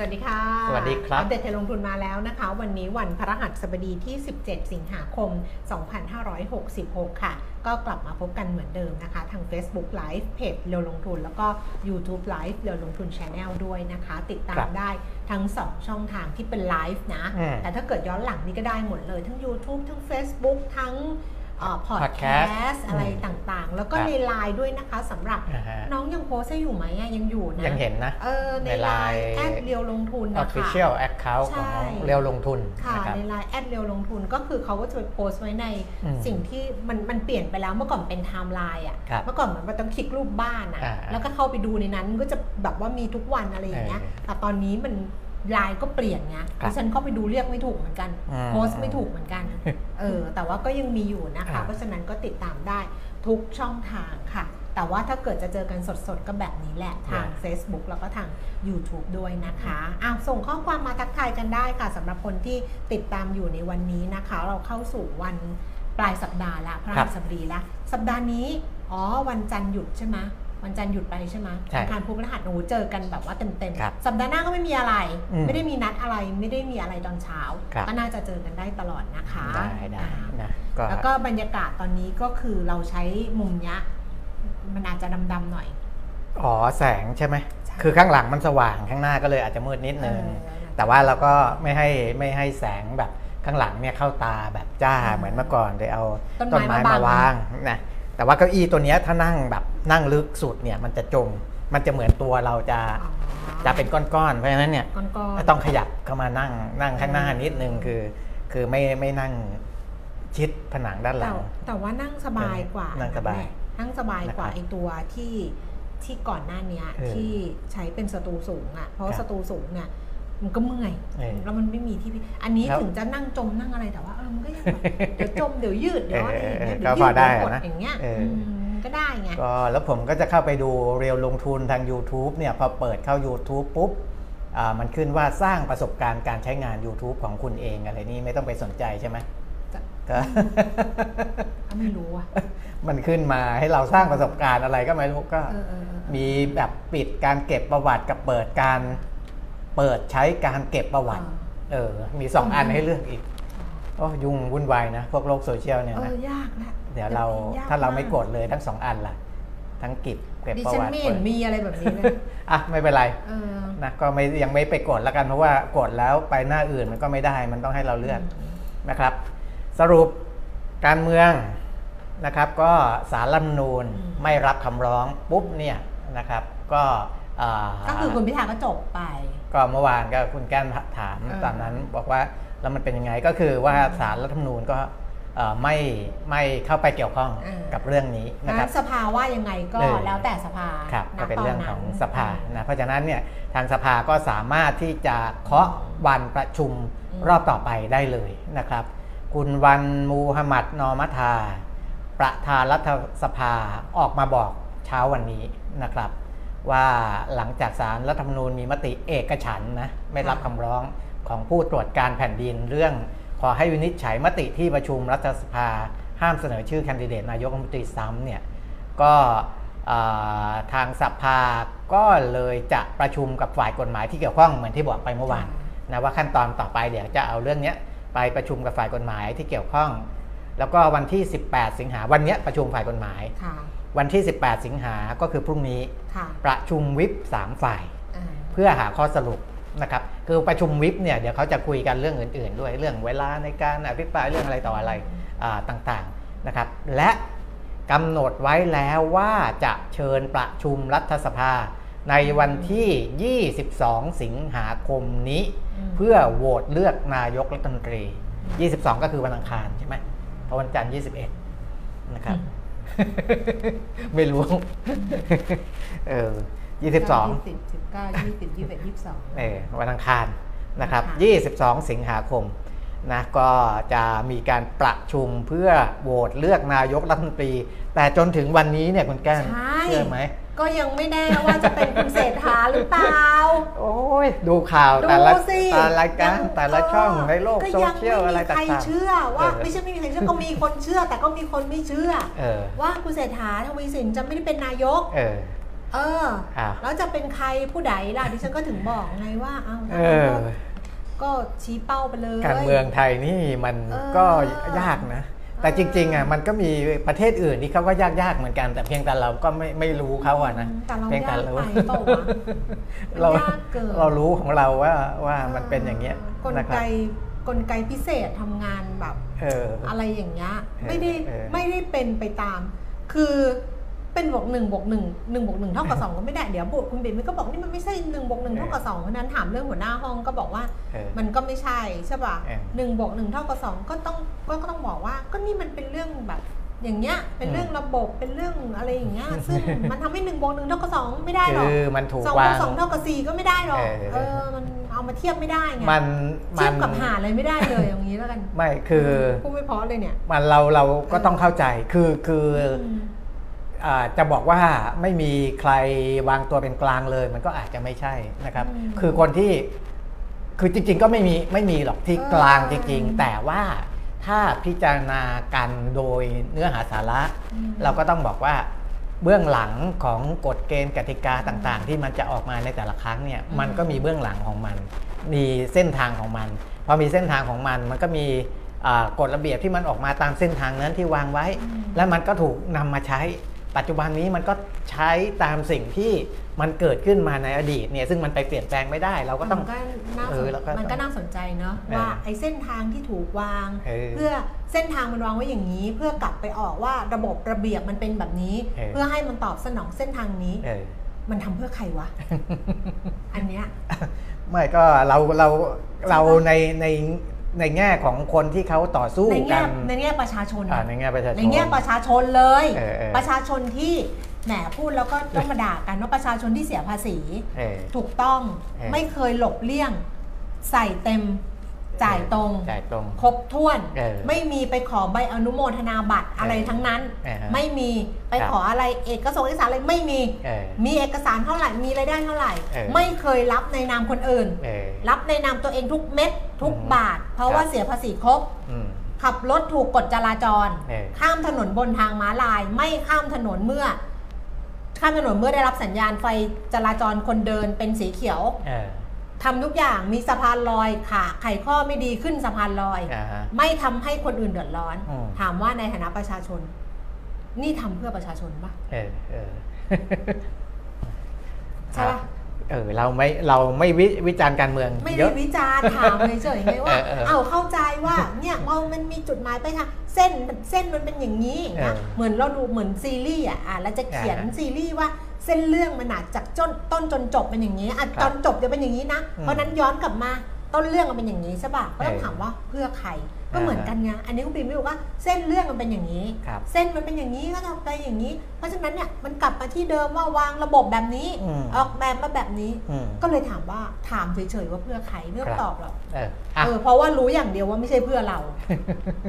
สวัสดีค่ะ สวัสดีครับอัปเดตเทรนด์ลงทุนมาแล้วนะคะ วันนี้วันพฤหัสบดีที่ 17 สิงหาคม 2566 ค่ะ ก็กลับมาพบกันเหมือนเดิมนะคะ ทาง Facebook Live เพจเร็วลงทุน แล้วก็ YouTube Live เรียวลงทุน Channel ด้วยนะคะ ติดตามครับได้ทั้ง 2 ช่องทางที่เป็นไลฟ์นะอืมแต่ถ้าเกิดย้อนหลังนี่ก็ได้หมดเลย ทั้ง YouTube ทั้ง Facebook ทั้ง พอดแคส Podcast ต์อะไรต่างๆ แล้วก็ครับในไลน์ด้วยนะคะสำหรับอ่าฮะน้องยังโพสต์ให้อยู่ไหมอะยังอยู่นะ ยังเห็นนะเออในในไลน์ Line แอดเรียวลงทุนนะคะ Official Account ใช่ของเรียวลงทุนค่ะนะครับในไลน์แอดเรียวลงทุนก็คือเขาก็จะไปโพสต์ไว้ในอืมสิ่งที่มันมันเปลี่ยนไปแล้วเมื่อก่อนเป็นไทม์ไลน์อะครับเมื่อก่อนเหมือนมันต้องคลิกรูปบ้านอะอ่าแล้วก็เข้าไปดูในนั้นก็จะแบบว่ามีทุกวันอะไรอย่างเงี้ยเออแต่ตอนนี้มัน ไลน์ก็เปลี่ยนไงครับดิฉันเข้าไปดูเรียกไม่ถูกเหมือนกันอืมโพสต์ไม่ถูกเหมือนกัน เออ แต่ว่าก็ยังมีอยู่นะคะอ่าเพราะฉะนั้นก็ติดตามได้ทุกช่องทางค่ะ แต่ว่าถ้าเกิดจะเจอกันสดๆ ก็แบบนี้แหละ ทาง Facebook แล้วก็ทาง YouTube ด้วยนะคะอ้าวส่งข้อความมาทักทายกันได้ค่ะสำหรับคนที่ติดตามอยู่ในวันนี้นะคะ เราเข้าสู่วันปลายสัปดาห์ละพระครัหับสบดีละสัปดาห์นี้ อ๋อ วันจันทร์หยุดใช่ไหม วันจันทร์หยุดไปใช่ไหมใช่อังการพุธพฤหัสโอ้โหเจอกันแบบว่าเต็มครับๆ สัปดาห์หน้าก็ไม่มีอะไร อืมไม่ได้มีนัดอะไรไม่ได้มีอะไรตอนเช้า ครับ ก็น่าจะเจอกันได้ตลอดนะคะได้ได้อ่านะก็ แล้วก็บรรยากาศตอนนี้ก็คือเราใช้มุมเนี้ยมันอาจจะดำๆหน่อย อ๋อแสงใช่ไหม ใช่ คือข้างหลังมันสว่างข้างหน้าก็เลยอาจจะมืดนิดนึง เออ แต่ว่าเราก็ไม่ให้ไม่ให้แสงแบบข้างหลังเนี่ยเข้าตาแบบจ้าอืมเหมือนเมื่อก่อนเลยเอาต้นไม้ต้นไม้มาบัมางวางนะ แต่ว่าเก้าอี้ตัวเนี้ยถ้านั่งแบบนั่งลึกสุดเนี่ยมันจะจม มันจะเหมือนตัวเราจะอ๋อจะเป็นก้อนๆ เพราะฉะนั้นเนี่ยก้อนๆต้องขยับเข้ามานั่งนั่งข้างหน้านิดนึงคือ คือไม่ไม่นั่งชิดผนังด้านหแต่ลังแต่ว่านั่งสบายกว่า นั่งสบายแม่นั่งสบายกว่านะครับไอตัวที่ที่ก่อนหน้าเนี้ยเออที่ใช้เป็นสตูสูงอะเพราะว่าคสรับตูสูงเนี่ย มันก็เมื่อยเออแล้วมันไม่มีที่พิอันนี้แล้วถึงจะนั่งจมนั่งอะไรแต่ว่าเออมันก็ยังแบบเดี๋ยวจมเดี๋ยวยืดเดี๋ยวอะไรอย่างเงี้ยเออเดี๋ยวก็ยืพอดได้เดี๋ยวกดนะอย่างเงี้ยเอออื มก็ได้ไง ก็แล้วผมก็จะเข้าไปดูเรียวลงทุนทาง YouTube เนี่ยพอเปิดเข้า YouTube ปุ๊บอ่ามันขึ้นว่าสร้างประสบการณ์การใช้งาน YouTube ของคุณเองอะไรนี่ไม่ต้องไปสนใจใช่ไหมจะก็ก็ไม่รู้อะมันขึ้นมาให้เราสร้างประสบการณ์อะไรก็ไม่รู้ก็ เออเออเออมีแบบปิดการเก็บประวัติกับเปิดการ เปิดใช้การเก็บประวัติ เออ มีสองอันให้เลือกอีกโอ้ยุ่งวุ่นวายนะ พวกโลกโซเชียลเนี่ยเอนะอยากนะเดี๋ยวเรายถ้าเราไม่กมดเลยทั้งสองอันล่ะ ทั้งกิบเก็บดิประฉันวัติไม่เห็นเปิดมีอะไรแบบนี้เลยอะไม่เป็นไรเออนะก็ไม่ยังไม่ไปกดแล้วกันเพราะว่ากดแล้วไปหน้าอื่นมันก็ไม่ได้มันต้องให้เราเลือกนะครับ สรุปการเมืองนะครับก็สารรัฐธรรมนูญอืมไม่รับคำร้องปุ๊บเนี่ยนะครับ ก็อ่าก็คือคุณพิธาก็จบไป ก็เมื่อวานก็คุณแก้มถามเออตามนั้นบอกว่าแล้วมันเป็นยังไงก็คือว่าสารรัฐธรรมนูญก็เอ่อไม่ไม่เข้าไปเกี่ยวข้องกับเรื่องนี้นะคงั้รับนสภาว่ายังไงก็เออแล้วแต่สภาครับณก็เป็นเรื่องของสภาตนนั้นนะเพราะฉะนั้นเนี่ยทางสภาก็สามารถที่จะเคาะวันประชุมอืมรอบต่อไปได้เลยนะครับ คุณวันมูฮัมหมัดนอมัทา ประธานรัฐสภาออกมาบอกเช้าวันนี้นะครับ ว่าหลังจากสารรัฐธรรมนูญมีมติเอกฉันนะไม่รับคำร้องของผู้ตรวจการแผ่นดินเรื่อง ขอให้วินิจฉัยมติที่ประชุมรัฐสภา ห้ามเสนอชื่อแคนดิเดตนายกรัฐมนตรีซ้ำเนี่ยก็ทางสภาก็เลยจะประชุมกับฝ่ายกฎหมายที่เกี่ยวข้องเหมือนที่บอกไปเมื่อวานนะว่าขั้นตอนต่อไปเดี๋ยวจะเอาเรื่องนี้ไปประชุมกับฝ่ายกฎหมายที่เกี่ยวข้อง แล้วก็วันที่ 18 สิงหาวันนี้ประชุมฝ่ายกฎหมายค่ะ วันที่ 18 สิงหาก็คือพรุ่งนี้ค่ะประชุมวิป3ฝ่ายอ่าเพื่อหาข้อสรุปนะครับคือประชุมวิปเนี่ยเดี๋ยวเขาจะคุยกันเรื่องอื่น ๆ ด้วยเรื่องเวลาในการอภิปรายเรื่องอะไรต่ออะไรอ่าต่างๆนะครับและกำหนดไว้แล้วว่าจะเชิญประชุมรัฐสภาในวันที่ 22 สิงหาคมนี้มเพื่อโหวตเลือกนายกรัฐมนตรี 22 ก็คือวันอังคารใช่ไหมเพราะวันจันทร์ 21 นะครับ ไม่รู้ เออ22ยี่สิบสิบเก้ายี่สิบยี่สิบเอ็ดยี่สิบสองเออวันอังคารนะครับค่ะ22สิงหาคมนะก็จะมีการประชุมเพื่อโหวตเลือกนายกรัฐมนตรี แต่จนถึงวันนี้เนี่ยคุณแก้มใช่เชื่อไหม ก็ยังไม่แน่ว่าจะเป็นคุณเศรษฐาหรือเปล่า โอ้ยดูข่าวแต่ละดูสิแต่ละรายการยังแต่ละช่องในโลกก็โซยังเชียลอะไรไม่มีต่าใครงเชื่อว่าเออไม่ใช่ไม่มีใครเชื่อก็มีคนเชื่อ แต่ก็มีคนไม่เชื่อๆเออ ว่าคุณเศรษฐาทวีสินจะไม่ได้เป็นนายก เออ เออ อ้าว แล้วจะเป็นใครผู้ใดล่ะดิฉันก็ถึงบอกไงว่าเอ้าเออ ก็ชี้เป้าไปเลย การเมืองไทยนี่มันเออ ก็ยากนะ แต่จริงๆอะมันก็มีประเทศอื่นที่เขาก็ยากๆเหมือนกัน แต่เพียงแต่เราก็ไม่ไม่รู้เขาอะนะแต่เราเพียงยาแต่กเราไปเปล่าวะเรายากเกินเรารู้ของเราว่าว่ามันเป็นอย่างเงี้ยกลนะคไกรับกลไกพิเศษทำงานแบบเอออะไรอย่างเงี้ยเออไม่ได้เออไม่ได้เป็นไปตาม คือ เป็นบวกหนึ่งบวกหนึ่งหนึ่งบวกหนึ่งเท่ากับสองก็ไม่ได้เดี๋ยวบวกคุณเบนมันก็บอกนี่มันไม่ใช่หนึ่งบวกหนึ่งเท่ากับสองเพราะฉะนั้นถามเรื่องหัวหน้าห้องก็บอกว่า เออ มันก็ไม่ใช่ใช่ป่ะเออหนึ่งบวกหนึ่งเท่ากับสองก็ต้องก็ก็ต้องบอกว่า ก็นี่มันเป็นเรื่องแบบ อย่างเงี้ยเป็นเรื่องระบบเป็นเรื่องอะไรอย่างเงี้ยซึ่งมันทำให้หนึ่งบวกหนึ่งเท่ากับสองไม่ได้หรอกคือมันถูกสองบววากง สองเท่ากับสี่ก็ไม่ได้หรอกเออ เออมันเอามาเทียบไม่ได้ไงมันเทีมัยบนกับหาอะไรไม่ได้เลยอย่างนี้แล้วกันไม่คือ พูดไม่เพอเลยเนี่ย มันเราเราก็ต้องเข้าใจคือคืออมอ่า จะบอกว่าไม่มีใครวางตัวเป็นกลางเลย มันก็อาจจะไม่ใช่นะครับอืมคือคนที่คือจริง ๆ ก็ไม่มีไม่มีหรอกที่เออกลางจริง ๆ แต่ว่าถ้าพิจารณากันโดยเนื้อหาสาระอืมเราก็ต้องบอกว่าเบื้องหลังของกฎเกณฑ์กติกาต่างๆ ที่มันจะออกมาในแต่ละครั้งเนี่ยอืมมันก็มีเบื้องหลังของมัน มีเส้นทางของมันพอมีเส้นทางของมันมันก็มีอ่ากฎระเบียบที่มันออกมาตามเส้นทางนั้นที่วางไว้ และมันก็ถูกนำมาใช้ ปัจจุบันนี้มันก็ใช้ตามสิ่งที่มันเกิดขึ้นมาในอดีตเนี่ยซึ่งมันไปเปลี่ยนแปลงไม่ได้ เราก็ต้อง มันก็น่าสเอนอแล้วก็มันก็น่าสนใจเนาะเออว่าไอ้เส้นทางที่ถูกวาง เออเพื่อเส้นทางมันวางไว้อย่างนี้ เพื่อกลับไปออกว่าระบบระเบียบมันเป็นแบบนี้ เออ เพื่อให้มันตอบสนองเส้นทางนี้ เออ มันทำเพื่อใครวะ อันเนี้ย ไม่ก็เราเราเราในใน ในแง่ของคนที่เขาต่อสู้ในกัแง่นในแง่ประชาชน อ่าในแง่ประชาชน ในแง่ประชาชนเลย เออเออ ประชาชนที่แหมพูดแล้วก็ต้องมาด่ากันว่าประชาชนที่เสียภาษี เออ ถูกต้องเออ ไม่เคยหลบเลี่ยง ใส่เต็ม จ่ายตรง จ่ายตรง ครบถ้วน เออไม่มีไปขอใบอนุโมทนาบัตรอะไรทั้งนั้น เออฮะไม่มีไปครับขออะไรเอกสารเอกสารอะไรไม่มี เออมีเอกสารเท่าไหร่ มีรายได้เท่าไหร่ เออ ไม่เคยรับในนามคนอื่น เออ รับในนามตัวเองทุกเม็ดทุกอืมบาท เพราะครับว่าเสียภาษีครบ อืม ขับรถถูกกฎจราจร เออ ข้ามถนนบนทางม้าลาย ไม่ข้ามถนนเมื่อ ข้ามถนนเมื่อได้รับสัญญาณไฟจราจรคนเดินเป็นสีเขียว เออ ทำทุกอย่างมีสะพานลอยค่ะ ไขข้อไม่ดีขึ้นสะพานลอยอ่าฮะไม่ทำให้คนอื่นเดือดร้อนอืมถามว่าในฐานะประชาชน นี่ทำเพื่อประชาชนปะเออเออใช่ปะเออเราไม่เราไม่วิวิจารณ์การเมือง ไม่เยได้อะวิจารณ์ถามเฉยๆไงว่าเออเออเอาเข้าใจว่าเนี่ยเรามันมีจุดหมายไปทางเส้นเส้นมันเป็นอย่างนี้อย่างเงี้ยเออเหมือนเราดูเหมือนซีรีส์อะอะเราจะเขียนอ่าซีรีส์ว่า เส้นเรื่องมันอาจจากจนต้นจนจบเป็นอย่างนี้อะคตรัอบนจบจะเป็นอย่างนี้นะอืมเพราะฉะนั้นย้อนกลับมาต้นเรื่องมันเป็นอย่างนี้ใช่ป่ะก็ต้องเออถามว่าเพื่อใครก็อ่าเหมือนกันไงอันนี้คุณปีไม่บอกว่าเส้นเรื่องมันเป็นอย่างนี้ครับเส้นมันเป็นอย่างนี้ก็ทำไปอย่างนี้ เพราะฉะนั้นเนี่ยมันกลับมาที่เดิมว่าวางระบบแบบนี้อืมออกแบบมาแบบนี้อืมก็เลยถามว่าถามเฉยๆว่าเพื่อใครไม่ต้อครังบตอบหรอกเอออะเออเพราะว่ารู้อย่างเดียวว่าไม่ใช่เพื่อเรา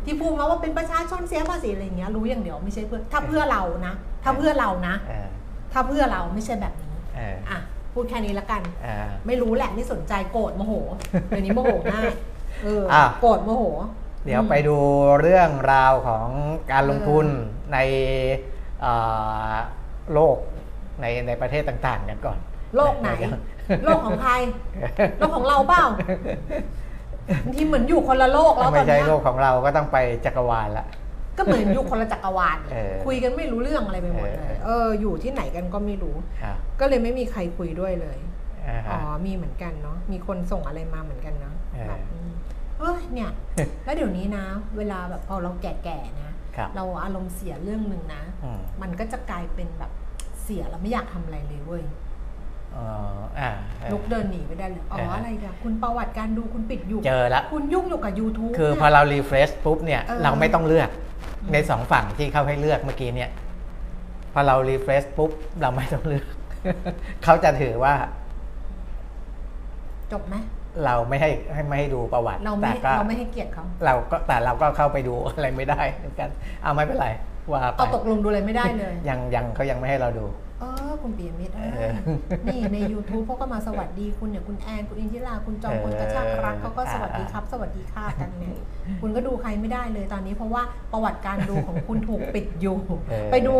ที่พูดมาว่าเป็นประชาชนเสียภาษีอะไรอย่างเงี้ยรู้อย่างเดียวไม่ใช่เพื่อถ้าเพื่อเรานะ ถ้าเพื่อเรานะเออ ถ้าเพื่อเราไม่ใช่แบบนี้เอออะพูดแค่นี้ละกันเออไม่รู้แหละนี่สนใจโกรธโมโหเดี๋ยวนี้โมโหง่ายเอออะโกรธโมโห เดี๋ยวอืมไปดูเรื่องราวของการลงทุนในเอ่อโลกในในประเทศต่างๆ กันก่อน โลกไหน โลกของใคร โลกของเราเปล่าบางทีเหมือนอยู่คนละโลกแล้วตไม่อนใช่เนี้ยโลกของเราก็ต้องไปจักรวาลละ ก็เหมือนอยู่คนละจักรวาลเออคุยกันไม่รู้เรื่องอะไรไปหมดเลเอยอเอออยู่ที่ไหนกันก็ไม่รู้ ครับ ก็เลยไม่มีใครคุยด้วยเลย อ่าอ๋ฮะ อ มีเหมือนกันเนาะ มีคนส่งอะไรมาเหมือนกันเนาะเออแบบอืมเอ้ยเนี่ย แล้วเดี๋ยวนี้นะ เวลาแบบพอเราแก่ๆนะ ครับ เราอารมณ์เสียเรื่องหนึ่งนะ อืมมันก็จะกลายเป็นแบบเสียแล้วไม่อยากทำอะไรเลยเว้ย อ๋ออ่าเออ ลุกเดินหนีไปได้เลย อ๋อเออฮะอะไรกันคุณประวัติการดูคุณปิดอยู่ เจอละ คุณยุ่งอยู่กับ YouTube คือเนี่ยพอเรา refresh ปุ๊บเนี่ย เออ เราไม่ต้องเลือกอืม ในสองฝั่งที่เขาให้เลือกเมื่อกี้เนี่ย พอเรา refresh ปุ๊บ เราไม่ต้องเลือก เขาจะถือว่า จบไหมเราไม่ให้ให้ไม่ให้ดูประวัติเราไม่แต่ก็เราไม่ให้เกียรติเขาเราก็แต่เราก็เข้าไปดูอะไรไม่ได้เหมือนกัน เอาไม่เป็นไรว่าไปเอาตกลงดูอะไรไม่ได้เลย ยังยังเขายังไม่ให้เราดู เออคุณปียมิตรเออนี่ใน YouTube เขาก็มาสวัสดีคุณเนี่ยคุณแอนคุณอินทิราคุณจอมพลเออกระชากรักเขาก็สวัสดีครับ สวัสดีค่ะกันเนี่ยคุณก็ดูใครไม่ได้เลยตอนนี้เพราะว่าประวัติการดูของคุณถูกปิดอยู่เออไปดู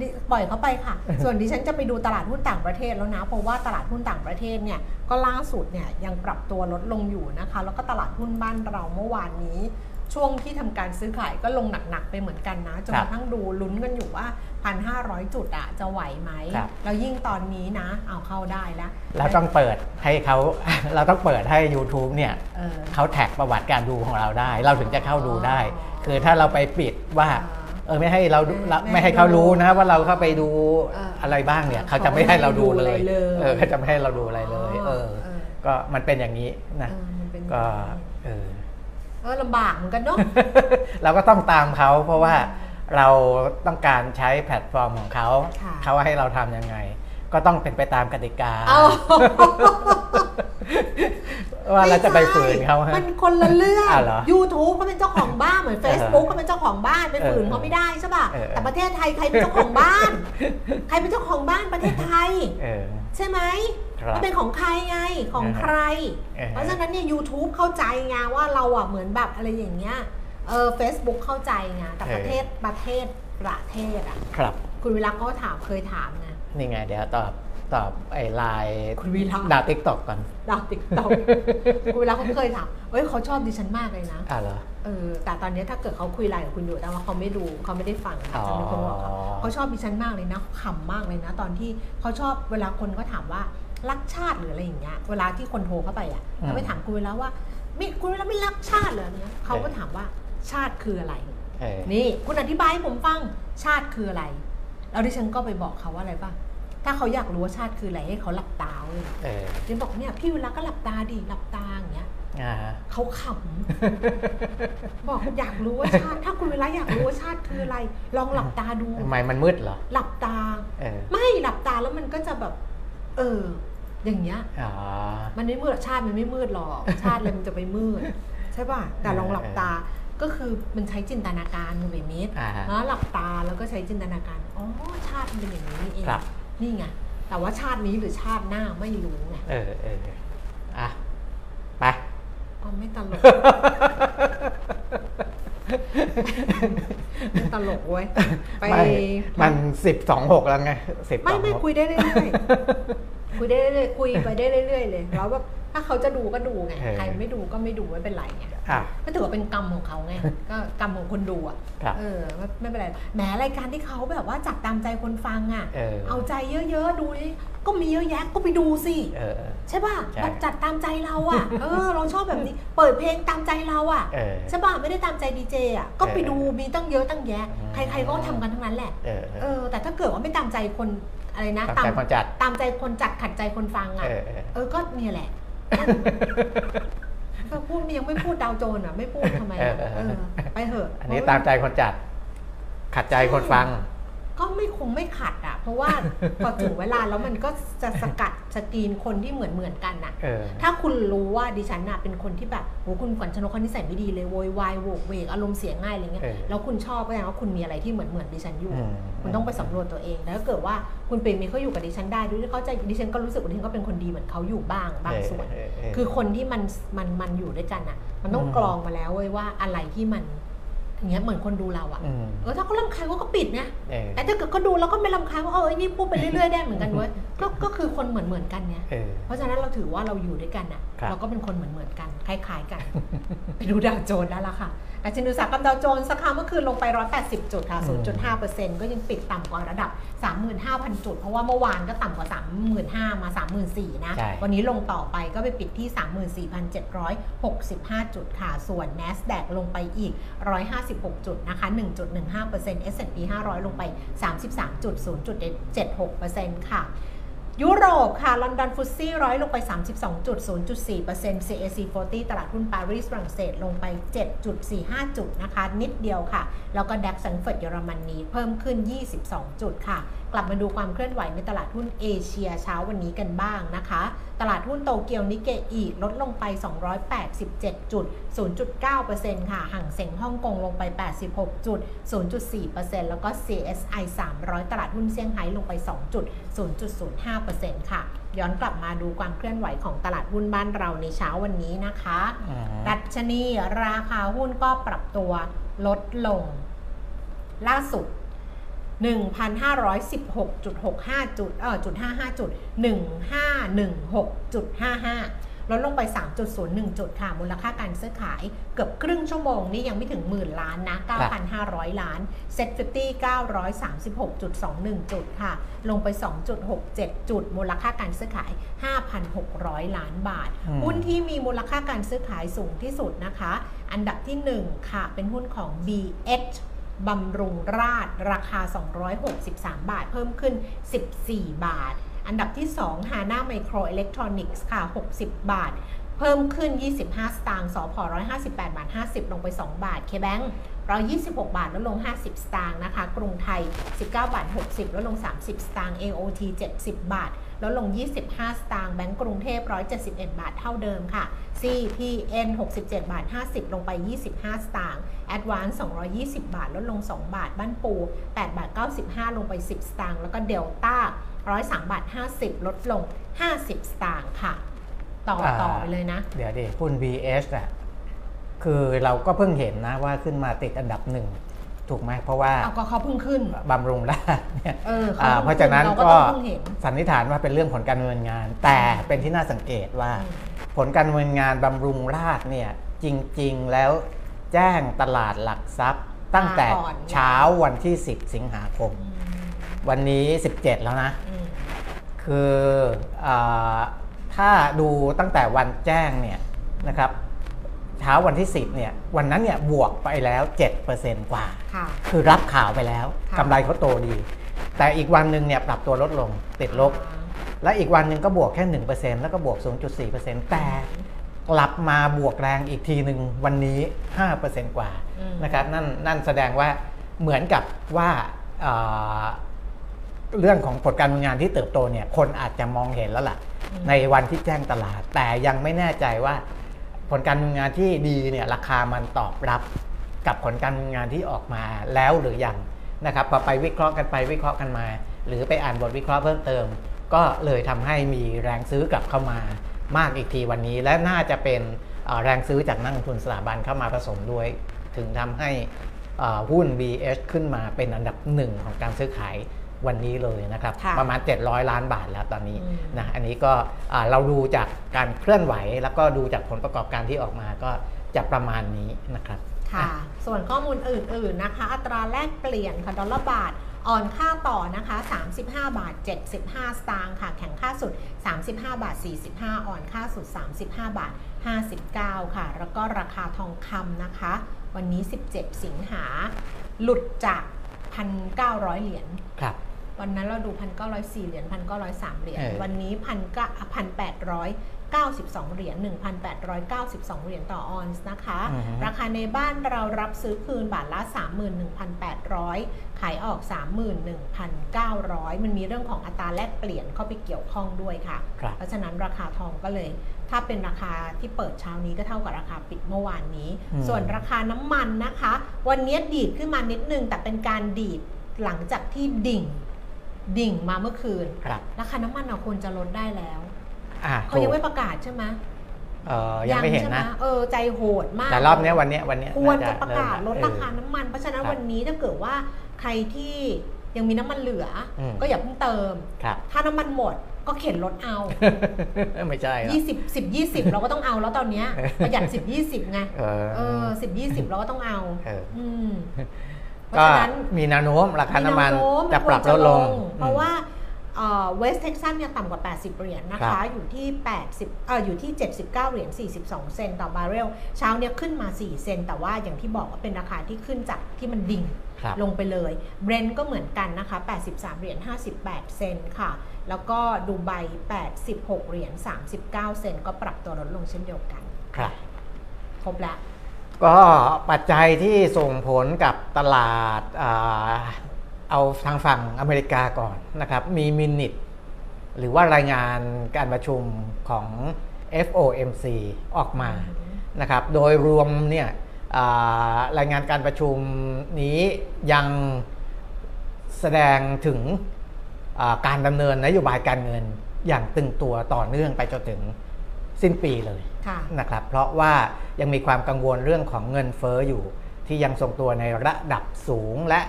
ดิปล่อยเขาไปค่ะ ส่วนดิฉันจะไปดูตลาดหุ้นต่างประเทศแล้วนะ เพราะว่าตลาดหุ้นต่างประเทศเนี่ยก็ล่าสุดเนี่ยยังปรับตัวลดลงอยู่นะคะ แล้วก็ตลาดหุ้นบ้านเราเมื่อวานนี้ ช่วงที่ทำการซื้อขายก็ลงหนัก ๆ ไปเหมือนกันนะจนคกรับระทั่งดูลุ้นกันอยู่ว่า 1,500 จุดอะจะไหวไหมครับแล้วยิ่งตอนนี้นะ เอาเข้าได้แล้ว เราต้องเปิดให้เขาเราต้องเปิดให้ YouTube เนี่ยเออเขาแท็กประวัติการดูของเราได้ เราถึงจะเข้าดูได้อ๋อคือถ้าเราไปปิดว่าอ่าเออไม่ให้เราดูไม่เราไม่ไม่ให้ให้เขารู้ดูนะว่าเราเข้าไปดูเออออะไรบ้างเนี่ยเขาเขาจะไม่ให้เราดูเลยไม่ให้ดูอะไรเลยเออเขาจะไม่ให้เราดูอะไรเลย เออเออก็มันเป็นอย่างนี้นะเออมันเป็นก็อย่างนี้เออ เออลำบากเหมือนกันเนาะ เราก็ต้องตามเขาเพราะว่าเราต้องการใช้แพลตฟอร์มของเขาค่ะเขาให้เราทำยังไง ก็ต้องเป็นไปตามกติกา เอาว่าเราจะไปฝืนเขาไม่ฮะใช่มันคนละเรื่องอะเหรอ YouTube เขาเป็นเจ้าของบ้านเหมือน Facebook เออเขาเป็นเจ้าของบ้านไปฝืนเออเขาไม่ได้ใช่ป่ะเออ แต่ประเทศไทยใครเป็นเจ้าของบ้าน ใครเป็นเจ้าของบ้านประเทศไทย เออ ใช่ไหมครับ มันเป็นของใครไงของใคร เออเพราะฉะนั้นเนี่ย YouTube เข้าใจไงว่าเราอะเหมือนแบบอะไรอย่างเงี้ยเออ Facebook เข้าใจไงแต่ประเทศประเทศประเทศอะ ครับ คุณวิรักก็ถามเคยถามไง นี่ไงเดี๋ยวตอบตอบไอ้ไลน์คุณวีระดาวติ๊กตอกก่อน ดาวติ๊กต็อกคุณวิรักเขาเคยถามเอ้ยเขาชอบดิฉันมากเลยนะอะเหรอเออแต่ตอนนี้ถ้าเกิดเขาคุยไลน์กับคุณอยู่แต่ว่าเขาไม่ดูเขาไม่ได้ฟังนะอ๋อจะมีคนบอกเขาเขาชอบดิฉันมากเลยนะขำมากเลยนะ ตอนที่เขาชอบเวลาคนก็ถามว่ารักชาติหรืออะไรอย่างเงี้ยเวลาที่คนโทรเข้าไปอะเขาไปถามคุณเวลาว่าไม่คุณเวลาไม่รักชาติเหรอเนี่ยเขาก็ถามว่าชาติคืออะไรเออนี่คุณอธิบายให้ผมฟังชาติคืออะไร แล้วดิฉันก็ไปบอกเขาว่าอะไรป่ะ ถ้าเขาอยากรู้ว่าชาติคืออะไรให้เขาหลับตาเว้ยเออดิฉันบอกเนี่ยพี่เวลาก็หลับตาดิหลับตาอย่างเงี้ยอ่าฮะเขาขำ บอกอยากรู้ว่าชาติ ถ้าคุณเวลาอยากรู้ว่าชาติคืออะไร ลองหลับตาดู ทำไมมันมืดเหรอ หลับตา เออ ไม่หลับตาแล้วมันก็จะแบบ เออ อย่างเงี้ย อ๋อ มันไม่มืดหรอกชาติมันไม่มืดหรอกชาติอะไรมันจะไปมืด ใช่ป่ะแต่ลองหลับตาก็คือมันใช้จินตนาการคุณเบมิดอ่าฮะแล้วหลับตาแล้วก็ใช้จินตนาการอ๋อชาติมันเป็นอย่างนี้นี่เองครับ นี่ไง แต่ว่าชาตินี้หรือชาติหน้าไม่รู้ไงเออเอออะ ไปอ๋อไม่ตลก ไม่ตลกเว้ย ไปไม่มันสิบสองหกแล้วไงสิบไม่สองไม่หกคุยได้เรื่อยๆคุยได้เรื่อยๆคุยไปได้เรื่อยๆเลย แล้วแบบ ถ้าเขาจะดูก็ดูไง ใครไม่ดูก็ไม่ดูไม่เป็นไรไงอะก็ถือว่าเป็นกรรมของเขาไง ก็กรรมของคนดูอะครับเออไม่ไม่เป็นไร แหมรายการที่เขาแบบว่าจัดตามใจคนฟังอะ เออเอาใจเยอะๆดูดิก็มีเยอะแยะก็ไปดูสิเออใช่ป่ะใช่แบบจัดตามใจเราอะ เออ เราชอบแบบนี้ เปิดเพลงตามใจเราอะเออใช่ป่ะไม่ได้ตามใจดีเจอะ ก็ไปเออดูมีตั้งเยอะตั้งแยะอืมใครๆก็ทำกันทั้งนั้นแหละเออเออ แต่ถ้าเกิดว่าไม่ตามใจคนอะไรนะ ตามใจคนจัดตามใจคนจัดขัดใจคนฟังอะ เออเออเออก็เนี่ยแหละ ก็พูดยังไม่พูดดาวโจนอะ ไม่พูดทำไมอะเออเอเอออไปเถอะ อันนี้ตามใจคนจัด ขัดใจคนฟัง ก็ไม่คงไม่ขัดอะ เพราะว่าพอถึงเวลาแล้วมันก็จะสกัดสกรีนคนที่เหมือนเหมือนๆกันน่ะเออถ้าคุณรู้ว่าดิฉันน่ะเป็นคนที่แบบโหคุณขวัญชนกเขานิสัยไม่ดีเลยโวยวายโวกเวกอารมณ์เสียง่ายอะไรเงี้ยเออแล้วคุณชอบก็แสดงว่าคุณมีอะไรที่เหมือนเหมือนดิฉันอยู่อืมคุณต้องไปสำรวจตัวเองแล้วถ้าเกิดว่าคุณเปรมีเขาอยู่กับดิฉันได้ด้วยที่เขาใจดิฉันก็รู้สึกว่าดิฉันก็เป็นคนดีเหมือนเขาอยู่บ้างบางส่วนเออเออเออคือคนที่มันมันมันอยู่ด้วยกันอะ มันต้องอืมกรองมาแล้วเว้ยว่าอะไรที่มัน อย่างเงี้ยเหมือนคนดูเราอะอืมเออถ้าเขาลำคาญเขาก็ปิดนะเออแต่ถ้าเกิดเขาดูแล้วก็ไม่ลำคาญว่าเออไอ้นี่พูดไปเรื่อยๆได้เหมือนกันเว้ยก็ก็คือคนเหมือนเหมือนๆกันเนี่ยเออเพราะฉะนั้นเราถือว่าเราอยู่ด้วยกันอะครับเราก็เป็นคนเหมือนเหมือนๆกันคล้ายๆกัน ไปดูดาวโจนส์ได้ละค่ะ แต่ชินดูสากรรมดาวโจนส์สักครั้งเมื่อคืนลงไป 180 จุดค่ะ 0.5%ก็ยังปิดต่ำกว่าระดับ 35,000 จุด เพราะว่าเมื่อวานก็ต่ำกว่า 35,000 มา 34,000 นะใช่วันนี้ลงต่อไปก็ไปปิดที่ 34,765 จุดค่ะ ส่วน NASDAQ ลงไปอีก 156 จุดนะคะ 1.15% S&P 500 ลงไป 33.0.76%ค่ะ ยุโรปค่ะ ลอนดอนฟุตซี่ร้อยลงไป 32.0.4% CAC 40 ตลาดหุ้นปารีสฝรั่งเศสลงไป 7.45 จุดนะคะ นิดเดียวค่ะ แล้วก็ดัคสังเฟิร์ตเยอรมนีเพิ่มขึ้น 22 จุดค่ะ กลับมาดูความเคลื่อนไหวในตลาดหุ้นเอเชียเช้าวันนี้กันบ้างนะคะ ตลาดหุ้นโตเกียวนิเกอีลดลงไป 287จุด0.9%ค่ะ ห่างเส็งฮ่องกงลงไป 86จุด0.4%แล้วก็ CSI 300 ตลาดหุ้นเซี่ยงไฮ้ลงไป 2 จุด0.05%ค่ะ ย้อนกลับมาดูความเคลื่อนไหวของตลาดหุ้นบ้านเราในเช้าวันนี้นะคะอืมดัชนีราคาหุ้นก็ปรับตัวลดลง ล่าสุด 1,516.65 จุดเออจุด55จุด1516.55 ลดลงไป 3.01 จุดค่ะ มูลค่าการซื้อขายเกือบครึ่งชั่วโมงนี่ยังไม่ถึงหมื่นล้านนะ 9,500 ล้านเซ็ต50 936.21 จุดค่ะ ลงไป 2.67 จุด มูลค่าการซื้อขาย 5,600 ล้านบาทอืมหุ้นที่มีมูลค่าการซื้อขายสูงที่สุดนะคะ อันดับที่ 1 ค่ะ เป็นหุ้นของ BH บำรุงราษฎร์ราคา 263 บาท เพิ่มขึ้น 14 บาท อันดับที่2 Hana Micro Electronics ค่ะ 60 บาท เพิ่มขึ้น 25 สตางค์สพ158 บาท 50 ลงไป 2 บาท KBank 126บาทลดลง 50 สตางค์นะคะ กรุงไทย 19 บาท 60ลดลง 30 สตางค์ AOT 70 บาท ลดลง 25 สตางค์แบงก์กรุงเทพ 171 บาทเท่าเดิมค่ะ CPN 67 บาท 50 ลงไป 25 สตางค์ Advance 220 บาท ลดลง 2 บาท บ้านปู 8 บาท 95 ลงไป 10 สตางค์ แล้วก็เดลต้า 103 บาท 50 ลดลง 50 สตางค์ค่ะ ต่ออ่าต่อไปเลยนะ เดี๋ยวดิหุ้น BH อะคือเราก็เพิ่งเห็นนะว่าขึ้นมาติดอันดับหนึ่ง ถูกไหมเพราะว่าเอาก็เขาเพิ่งขึ้นบำรุงราษฎร์เนี่ยเออเขาอ่าเพิ่งเพราะฉะนั้นเราก็ก็ต้องเพิ่งเห็นสันนิษฐานว่าเป็นเรื่องผลการดำเนินงาน แต่เป็นที่น่าสังเกตว่าอืมผลการดำเนินงานบำรุงราษฎร์เนี่ยจริง ๆ แล้วแจ้งตลาดหลักทรัพย์ ตั้งแต่มาก่อนเช้าวันที่ 10 สิงหาคมอืมวันนี้ 17 แล้วนะอืมคืออาถ้าดูตั้งแต่วันแจ้งเนี่ยนะครับ เช้าวันที่ 10เนี่ยวันนั้นเนี่ยบวกไปแล้ว 7%กว่า ค่ะ คือรับข่าวไปแล้วค่ะ กำไรเขาโตดี แต่อีกวันหนึ่งเนี่ยปรับตัวลดลงติดลบ และอีกวันหนึ่งก็บวกแค่ 1%แล้วก็บวก 0.4%แต่กลับมาบวกแรงอีกทีหนึ่งวันนี้ 5%กว่าอืม นะครับนั่นนั่นแสดงว่าเหมือนกับว่าเอ่อเรื่องของผลการดำเนินงานที่เติบโตเนี่ยคนอาจจะมองเห็นแล้วล่ะอืมในวันที่แจ้งตลาด แต่ยังไม่แน่ใจว่า ผลการดำเนินงานที่ดีเนี่ยราคามันตอบรับกับผลการดำเนินงานที่ออกมาแล้วหรือยังนะครับพอไปวิเคราะห์กันไปวิเคราะห์กันมา หรือไปอ่านบทวิเคราะห์เพิ่มเติม ก็เลยทำให้มีแรงซื้อกลับเข้ามามากอีกทีวันนี้ และน่าจะเป็นแรงซื้อจากนักลงทุนสถาบันเข้ามาผสมด้วย ถึงทำให้เอ่อหุ้น BH ขึ้นมาเป็นอันดับหนึ่งของการซื้อขาย วันนี้เลยนะครับค่ะประมาณ 700 ล้านบาทแล้วตอนนี้อืมนะอันนี้ก็อ่าเราดูจากการเคลื่อนไหว แล้วก็ดูจากผลประกอบการที่ออกมาก็จะประมาณนี้นะครับค่ะส่วนข้อมูลอื่นๆนะคะ อัตราแลกเปลี่ยนค่ะดอลลาร์บาทอ่อนค่าต่อนะคะ 35 บาท 75 สตางค์ค่ะ แข็งค่าสุด 35 บาท 45 อ่อนค่าสุด 35 บาท 59 ค่ะ แล้วก็ราคาทองคำนะคะ วันนี้ 17 สิงหา หลุดจาก 1,900 เหรียญครับ วันนั้นเราดู 1,904 เหรียญ 1,903 เหรียญเออวันนี้1,892 เหรียญ 1,892 เหรียญต่อออนซ์นะคะอือฮึราคาในบ้านเรารับซื้อคืนบาทละ 31,800 ขายออก 31,900 มันมีเรื่องของอัตราแลกเปลี่ยนเข้าไปเกี่ยวข้องด้วยค่ะครับเพราะฉะนั้นราคาทองก็เลย ถ้าเป็นราคาที่เปิดเช้านี้ก็เท่ากับราคาปิดเมื่อวานนี้อืมส่วนราคาน้ำมันนะคะ วันนี้ดีดขึ้นมานิดนึงแต่เป็นการดีดหลังจากที่ดิ่ง ดิ่งมาเมื่อคืนครับ ราคาน้ำมันเราควรจะลดได้แล้วอ่าเขายังไม่ประกาศใช่ไหมเอ่อยังไม่เห็นใช่ไหมนะเออใจโหดมาก แต่รอบเนี้ยวันเนี้ยวันเนี้ยควรน่จะประกาศลดเมราคาน้ำมัน เพราะฉะนั้นครับวันนี้ถ้าเกิดว่าใครที่ยังมีน้ำมันเหลืออยู่ก็อย่าเพิ่งเติมครับถ้าน้ำมันหมดก็เข็นรถเอา ไม่ใช่หรอก20 10 20เราก็ต้องเอาแล้วตอนเนี้ยประหยัด10 20ไง เออเออ10 20เราก็ต้องเอาเอออืมก็เพราะฉะนั้นมีแนวโน้มราคาน้ำมันแวโจะปรับลดลง เพราะว่าเวสเท็กซัสเนี่ยต่ำกว่า 80 เหรียญนะครัคะบอยู่ที่ 80เอ่ออยู่ที่ 79 เหรียญ 42 เซนต์ต่อบาร์เรล เช้าเนี่ยขึ้นมา 4 เซนต์แต่ว่าอย่างที่บอกว่าเป็นราคาที่ขึ้นจากที่มันดิ่งครับลงไปเลย เบรนก็เหมือนกันนะคะ 83 เหรียญ 58 เซนต์ค่ะ แล้วก็ดูไบ 86 เหรียญ 39 เซนต์ก็ปรับตัวลดลงเช่นเดียวกัน ครับ ครบแล้ว ก็ปัจจัยที่ส่งผลกับตลาดอเอาทางฝั่งอเมริกาก่อนนะครับ มีมินิทหรือว่ารายงานการประชุมของ FOMC ออกมานะครับ โดยรวมเนี่ยรายงานการประชุมนี้ยังแสดงถึงการดำเนินนโยบายการเงินอย่างตึงตัวต่อเนื่องไปจนถึงสิ้นปีเลย นะครับเพราะว่ายังมีความกังวลเรื่องของเงินเฟอ้ออยู่ ที่ยังทรงตัวในระดับสูงและ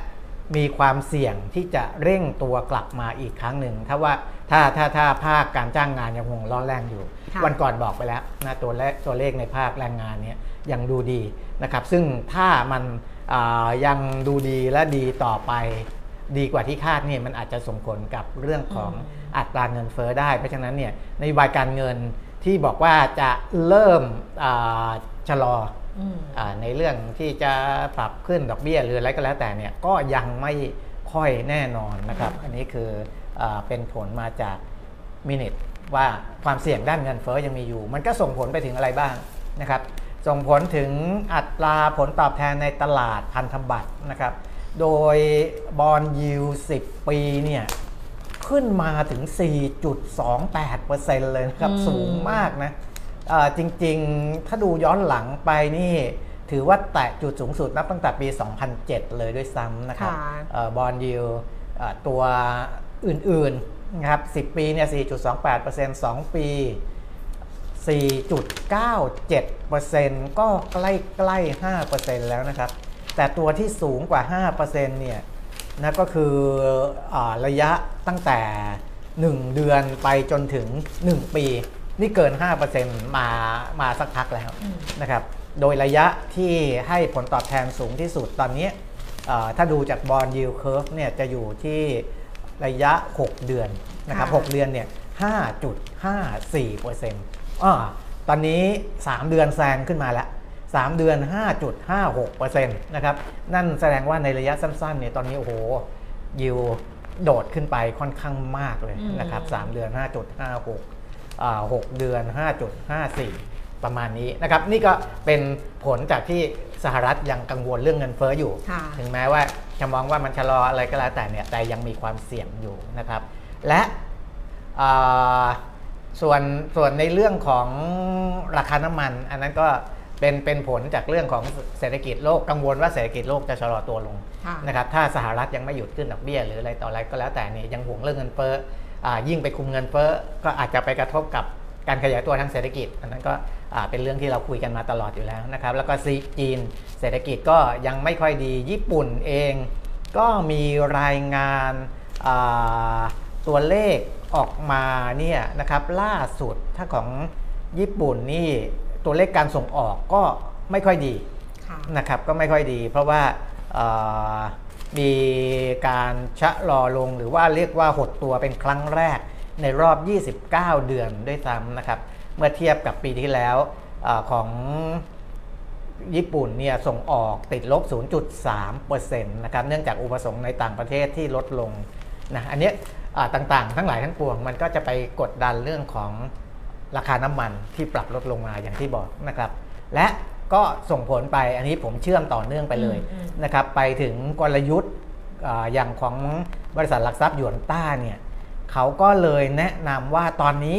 มีความเสี่ยงที่จะเร่งตัวกลับมาอีกครั้งหนึ่งถ้าว่าถ้าถ้าถ้าภาคการจ้างงานยังคงร้อนแรงอยู่ วันก่อนบอกไปแล้วนะตัวเลขตัวเลขในภาคแรงงานเนี่ยยังดูดีนะครับ ซึ่งถ้ามันยังดูดีและดีต่อไป ดีกว่าที่คาดเนี่ยมันอาจจะส่งผลกับเรื่องของอัตราเงินเฟ้อได้ เพราะฉะนั้นเนี่ยในโยบายการเงิน ที่บอกว่าจะเริ่มอ่าชะลออืมอาในเรื่องที่จะปรับขึ้นดอกเบี้ยหรืออะไรก็แล้วแต่เนี่ยก็ยังไม่ค่อยแน่นอนนะครับ อันนี้คืออาเป็นผลมาจากมินิทว่าความเสี่ยงด้านเงินเฟ้อยังมีอยู่ มันก็ส่งผลไปถึงอะไรบ้างนะครับ ส่งผลถึงอัตราผลตอบแทนในตลาดพันธบัตรนะครับ โดยบอลยู10ปีเนี่ย ขึ้นมาถึง 4.28%เลยนะครับอืมสูงมากนะเอ่อจริงๆ ถ้าดูย้อนหลังไปนี่ ถือว่าแตะจุดสูงสุดนับตั้งแต่ปี 2007 เลยด้วยซ้ำนะครับค่ะบอลยิวตัวอื่นๆนะครับ 10 ปีเนี่ย 4.28% 2 ปี 4.97%ก็ใกล้ๆ 5%แล้วนะครับ แต่ตัวที่สูงกว่า 5%เนี่ย นะก็คืออาระยะตั้งแต่ 1 เดือนไปจนถึง 1 ปี นี่เกิน 5%มามาสักพักแล้วอืมนะครับโดยระยะที่ให้ผลตอบแทนสูงที่สุดตอนนี้เอ่อถ้าดูจากบอลยิวเคิร์ฟเนี่ยจะอยู่ที่ระยะ 6 เดือนนะครับค่ะ6เดือนเนี่ย 5.54%อ่าตอนนี้ 3 เดือนแซงขึ้นมาแล้ว 3 เดือน 5.56%นะครับนั่นแสดงว่าในระยะสั้นๆเนี่ยตอนนี้โอ้โหยิวโดดขึ้นไปค่อนข้างมากเลยนะครับอืม3เดือน 5.56อ่า6เดือน 5.54 ประมาณนี้นะครับนี่ก็เป็นผลจากที่สหรัฐยังกังวลเรื่องเงินเฟ้ออยู่ค่ะถึงแม้ว่าจะมองว่ามันชะลออะไรก็แล้วแต่เนี่ยแต่ยังมีความเสี่ยงอยู่นะครับ และอ่าส่วนส่วนในเรื่องของราคาน้ำมัน อันนั้นก็ เป็นเป็นผลจากเรื่องของเศรษฐกิจโลกกังวลว่าเศรษฐกิจโลกจะชะลอตัวลงค่ะนะครับถ้าสหรัฐยังไม่หยุดขึ้นดอกเบี้ยหรืออะไรต่ออะไรก็แล้วแต่เนี่ยยังห่วงเรื่องเงินเฟ้ออ่ายิ่งไปคุมเงินเฟ้อก็อาจจะไปกระทบกับการขยายตัวทางเศรษฐกิจ อันนั้นก็อ่าเป็นเรื่องที่เราคุยกันมาตลอดอยู่แล้วนะครับ แล้วก็ซีจีนเศรษฐกิจก็ยังไม่ค่อยดีญี่ปุ่นเอง ก็มีรายงานอ่าตัวเลขออกมาเนี่ยนะครับล่าสุดถ้าของญี่ปุ่นนี่ ตัวเลขการส่งออกก็ไม่ค่อยดีค่ะนะครับก็ไม่ค่อยดี เพราะว่าเอ่อมีการชะลอลงหรือว่าเรียกว่าหดตัวเป็นครั้งแรกในรอบ 29 เดือนด้วยซ้ำนะครับ เมื่อเทียบกับปีที่แล้วเออของญี่ปุ่นเนี่ยส่งออกติดลบ 0.3%นะครับ เนื่องจากอุปสงค์ในต่างประเทศที่ลดลงนะ อันเนี้ยอ่าต่างๆ ทั้งหลายทั้งปวงมันก็จะไปกดดันเรื่องของ ราคาน้ำมันที่ปรับลดลงมาอย่างที่บอกนะครับ และก็ส่งผลไปอันนี้ผมเชื่อมต่อเนื่องไปเลยอืมอืมนะครับไปถึงกลยุทธ์อ่าอย่างของบริษัทหลักทรัพย์หยวนต้าเนี่ยเขาก็เลยแนะนำว่าตอนนี้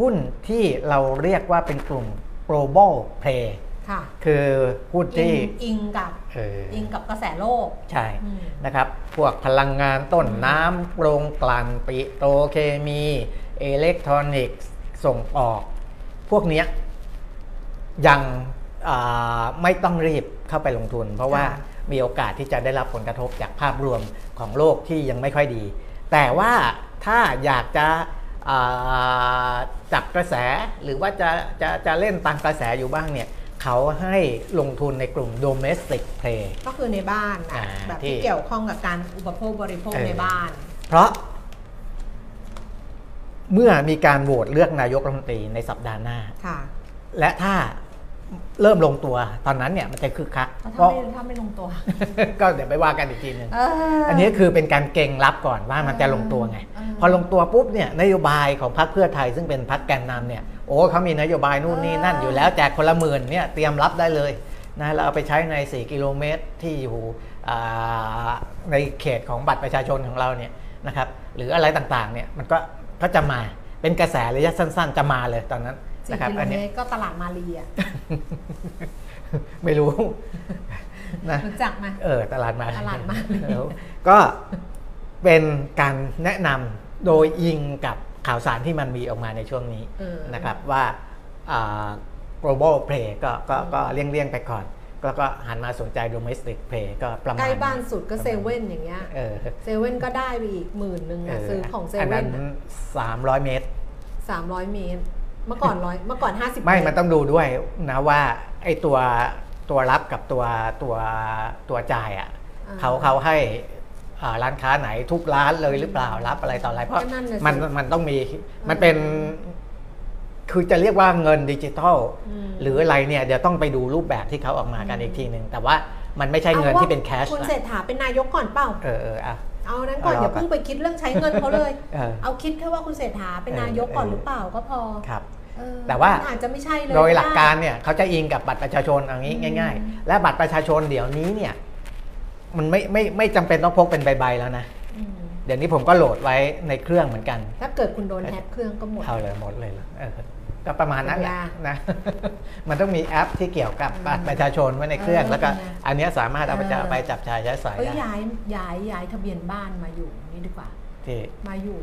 หุ้นที่เราเรียกว่าเป็นกลุ่ม global play ค่ะคือหุ้นอิที่งอิงกับเอออิงกับกระแสโลก ใช่อืมนะครับ พวกพลังงานต้นน้ำโรงกลั่นปิโตรเคมี อิเล็กทรอนิกส์ ส่งออก พวกเนี้ยยังอ่าไม่ต้องรีบเข้าไปลงทุน เพราะว่าค่ะมีโอกาสที่จะได้รับผลกระทบจากภาพรวมของโลกที่ยังไม่ค่อยดี แต่ว่าถ้าอยากจะอ่าจับกระแสหรือว่าจะจะจะเล่นตามกระแสอยู่บ้างเนี่ยเขาให้ลงทุนในกลุ่ม domestic play ก็คือในบ้านอะอ่าแบบที่ที่เกี่ยวข้องกับการอุปโภคบริโภคเออในบ้าน เพราะ เมื่อมีการโหวตเลือกนายกรัฐมนตรีในสัปดาห์หน้าค่ะและถ้าเริ่มลงตัวตอนนั้นเนี่ยมันจะคึกคักถ้าเพราะไม่ถ้าไม่ลงตัว ก็เดี๋ยวไปว่ากันอีกทีหนึ่งเอออัอันนี้คือเป็นการเก่งรับก่อนว่ามันจะลงตัวไงเออพอลงตัวปุ๊บเนี่ยนโยบายของพรรคเพื่อไทยซึ่งเป็นพรรคแกนนำเนี่ยโอ้เขามีนโยบายนู่นนี่นั่นอยู่แล้วแจกคนละหมื่นเนี่ยเตรียมรับได้เลยนะเราเอาไปใช้ใน 4 กิโลเมตรที่อยู่อ่าในเขตของบัตรประชาชนของเราเนี่ยนะครับหรืออะไรต่างๆเนี่ยมันก็ ก็จะมาเป็นกระแสระยะสั้น ๆ จะมาเลยตอนนั้นสี่นะครับกิโลอันเมนี้ตรก็ตลาดมารีอะไม่รู้นะรู้จักไหมเออตลาดมาตลาดมาเลยเออก็เป็นการแนะนำโดยยิงกับข่าวสารที่มันมีออกมาในช่วงนี้เออนะครับว่าอ่า global play ก็ก็ก็เลี่ยงเลี่ยงๆไปก่อน ก็ก็หันมาสนใจ domestic play ก็ประมาณใกล้บ้านสุดก็ประเซมาณเว่นอย่างเงี้ยเออเซเว่นก็ได้ไปอีกหมื่นหนึ่งอะซื้อของเซอันเว่นั้นนสามร้อยเมตรสามร้อยเมตร เมื่อก่อนร้อยเมื่อก่อนห้าสิบไม่ มันต้องดูด้วยนะว่าไอ้ตัวตัวรับกับตัวตัวตัวจ่ายอะเขาเขาให้อ่าร้านค้าไหนทุกร้านเลยหรือเปล่ารับอะไรต่ออะไรเพราะมันมันต้องมีมันเป็น คือจะเรียกว่าเงินดิจิทัลหรืออะไรเนี่ยเดี๋ยวต้องไปดูรูปแบบที่เขาออกมากันอีกทีหนึ่งแต่ว่ามันไม่ใช่เงินที่เป็นแคชคุณเศรษฐาเป็นนายกก่อนเปล่าเออเอออะเอานั้นก่อนเอาอย่าเพิ่งไปคิดเรื่องใช้เงินเขาเลย เออเอาคิดแค่ว่าคุณเศรษฐาเป็นเออนายกก่อนเออหรือเปล่าก็พอครับเออแต่ว่ามันอาจจะไม่ใช่เลยโดยหลักการได้เนี่ยเขาจะอิงกับบัตรประชาชนอย่างนี้อืมง่าย ๆ และบัตรประชาชนเดี๋ยวนี้เนี่ยมันไม่ไม่ไม่จำเป็นต้องพกเป็นใบๆแล้วนะอืมเดี๋ยวนี้ผมก็โหลดไว้ในเครื่องเหมือนกัน ถ้าเกิดคุณโดนแฮกเครื่องก็หมดเข้าเลยหมดเลยเหรอเออ ก็ประมาณนั้นแหละยากนะ มันต้องมีแอปที่เกี่ยวกับบัตรประชาชนไว้ในเครื่องเออแล้วก็เป็นไงอันเนี้ยสามารถเอาไปเออจะไปจับชายใช้สอยเอ้ยได้ย้ายย้ายย้ายทะเบียนบ้านมาอยู่นี่ดีกว่าที่มาอยู่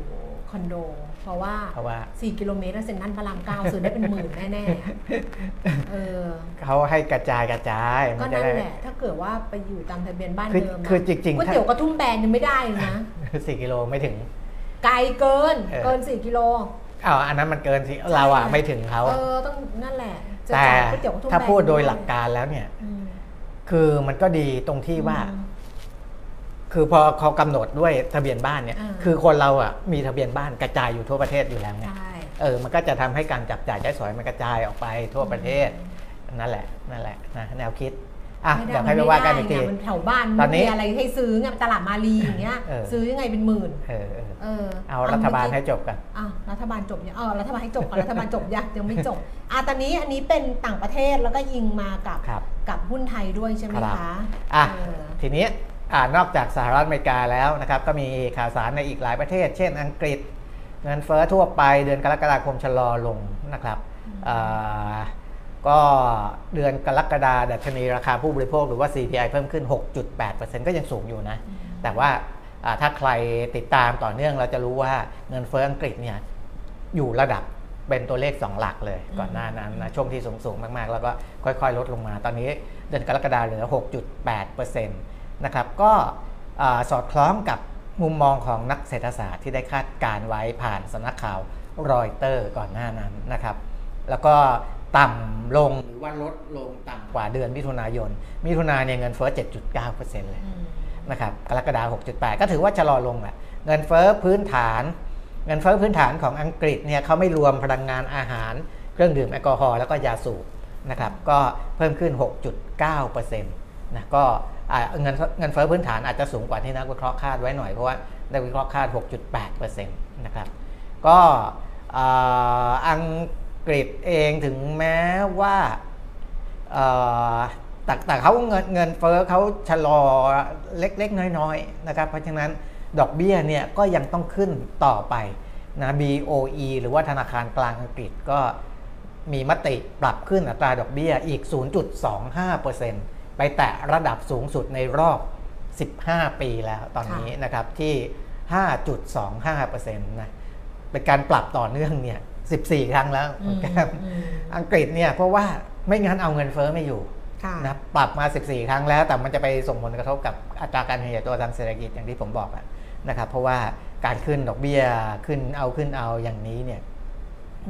คอนโด เพราะว่าเพราะว่า 4 กิโลเมตรแล้วเซ็นทรัลพระรามเก้าซื้อได้เป็นหมื่นแน่ๆอะเออเขาให้กระจายกระจายก็มันจะนั่นได้แหละถ้าเกิดว่าไปอยู่ตามทะเบียนบ้านคือเดิมะคือจริงๆก๋วยถ้าเตี๋ยวกระทุ่มแบนยังไม่ได้เลยนะสี่กิโลไม่ถึง ไกลเกินเออเกิน4กิโล อ้าวอันนั้นมันเกินสิเราอะไม่ถึงเขาเออต้องนั่นแหละจะแต่จ่ายก๋วยเตี๋ยวกระทุ่มแบนถ้าพูดโดยหลักการแล้วเนี่ยอืมคือมันก็ดีตรงที่ว่าอืมคือพอเขากำหนดด้วยทะเบียนบ้านเนี่ยอ่าคือคนเราอะมีทะเบียนบ้านกระจายอยู่ทั่วประเทศอยู่แล้วไงใช่เออ มันก็จะทำให้การจับจ่ายใช้สอยมันกระจายออกไปทั่วประเทศ นั่นแหละ นั่นแหละนะแนวคิด อะไม่ได้เดี๋ยวให้ไปว่ากันอีกทีมัไม่ได้ไงมันแถวบ้านตอนนี้มีอะไรให้ซื้อไงตลาดมารีอย่างเงี้ยเออซื้อยังไงเป็นหมื่นเออเออเออเอารัฐบาลให้จบกันอ้าวรัฐบาลจบยังเออรัฐบาลให้จบก่อนรัฐบาลจบยังยังไม่จบอะตอนนี้อันนี้เป็นต่างประเทศแล้วก็ยิงมากับครับกับหุ้นไทยด้วยใช่ไหมครับคะอะเออทีนี้อ่านอกจากสหรัฐอเมริกาแล้วนะครับ ก็มีข่าวสารในอีกหลายประเทศ เช่นอังกฤษ เงินเฟ้อทั่วไปเดือนกรกฎาคมชะลอลงนะครับอ่า ก็เดือนกรกฎาดัชนีราคาผู้บริโภคหรือว่า CPI เพิ่มขึ้น 6.8%ก็ยังสูงอยู่นะ แต่ว่าอ่าถ้าใครติดตามต่อเนื่องเราจะรู้ว่าเงินเฟ้ออังกฤษเนี่ยอยู่ระดับเป็นตัวเลข 2 หลักเลยก่อนหน้านั้นนะช่วงที่สูงๆมากๆ แล้วก็ค่อยๆ ลดลงมา ตอนนี้เดือนกรกฎาเหลือ 6.8%นะครับก็อ่าสอดคล้องกับมุมมองของนักเศรษฐศาสตร์ที่ได้คาดการไว้ผ่านสำนักข่าวรอยเตอร์ก่อนหน้านั้นนะครับ แล้วก็ ต่ำลงหรือว่าลดลงต่ำกว่าเดือนมิถุนายน มิถุนายนเนี่ยเงินเฟ้อ 7.9%เลยอืมนะครับกรกฎาคม6.8 ก็ถือว่าชะลอลงแหละเงินเฟ้อพื้นฐาน เงินเฟ้อพื้นฐานของอังกฤษเนี่ยเขาไม่รวมพลังงานอาหาร เครื่องดื่มแอลกอฮอล์แล้วก็ยาสูบนะครับก็เพิ่มขึ้น 6.9%นะก็อ่าเงินเงินเฟ้อพื้นฐานอาจจะสูงกว่าที่นักวิเคราะห์คาดไว้หน่อยเพราะว่านักวิเคราะห์คาด 6.8%นะครับก็อ่าอัง กฤษเองถึงแม้ว่าแต่แต่เขาเงินเงินเฟ้อเขาชะลอเล็กๆ น้อยๆนะครับเพราะฉะนั้นดอกเบี้ยเนี่ยก็ยังต้องขึ้นต่อไปนะ BOE หรือว่าธนาคารกลางอังกฤษก็มีมติปรับขึ้นอัตราดอกเบี้ยอีก 0.25%ไปแตะระดับสูงสุดในรอบ 15 ปีแล้วตอนนี้นะครับที่ 5.25%นะเป็นการปรับต่อเนื่องเนี่ย 14 ครั้งแล้วอืมครับอืมอังกฤษเนี่ยเพราะว่าไม่งั้นเอาเงินเฟ้อไม่อยู่ค่ะนะปรับมา 14 ครั้งแล้ว แต่มันจะไปส่งผลกระทบกับอัตราการขยายตัวทางเศรษฐกิจอย่างที่ผมบอกอะนะครับเพราะว่าการขึ้นดอกเบี้ยขึ้นเอาขึ้นเอาอย่างนี้เนี่ย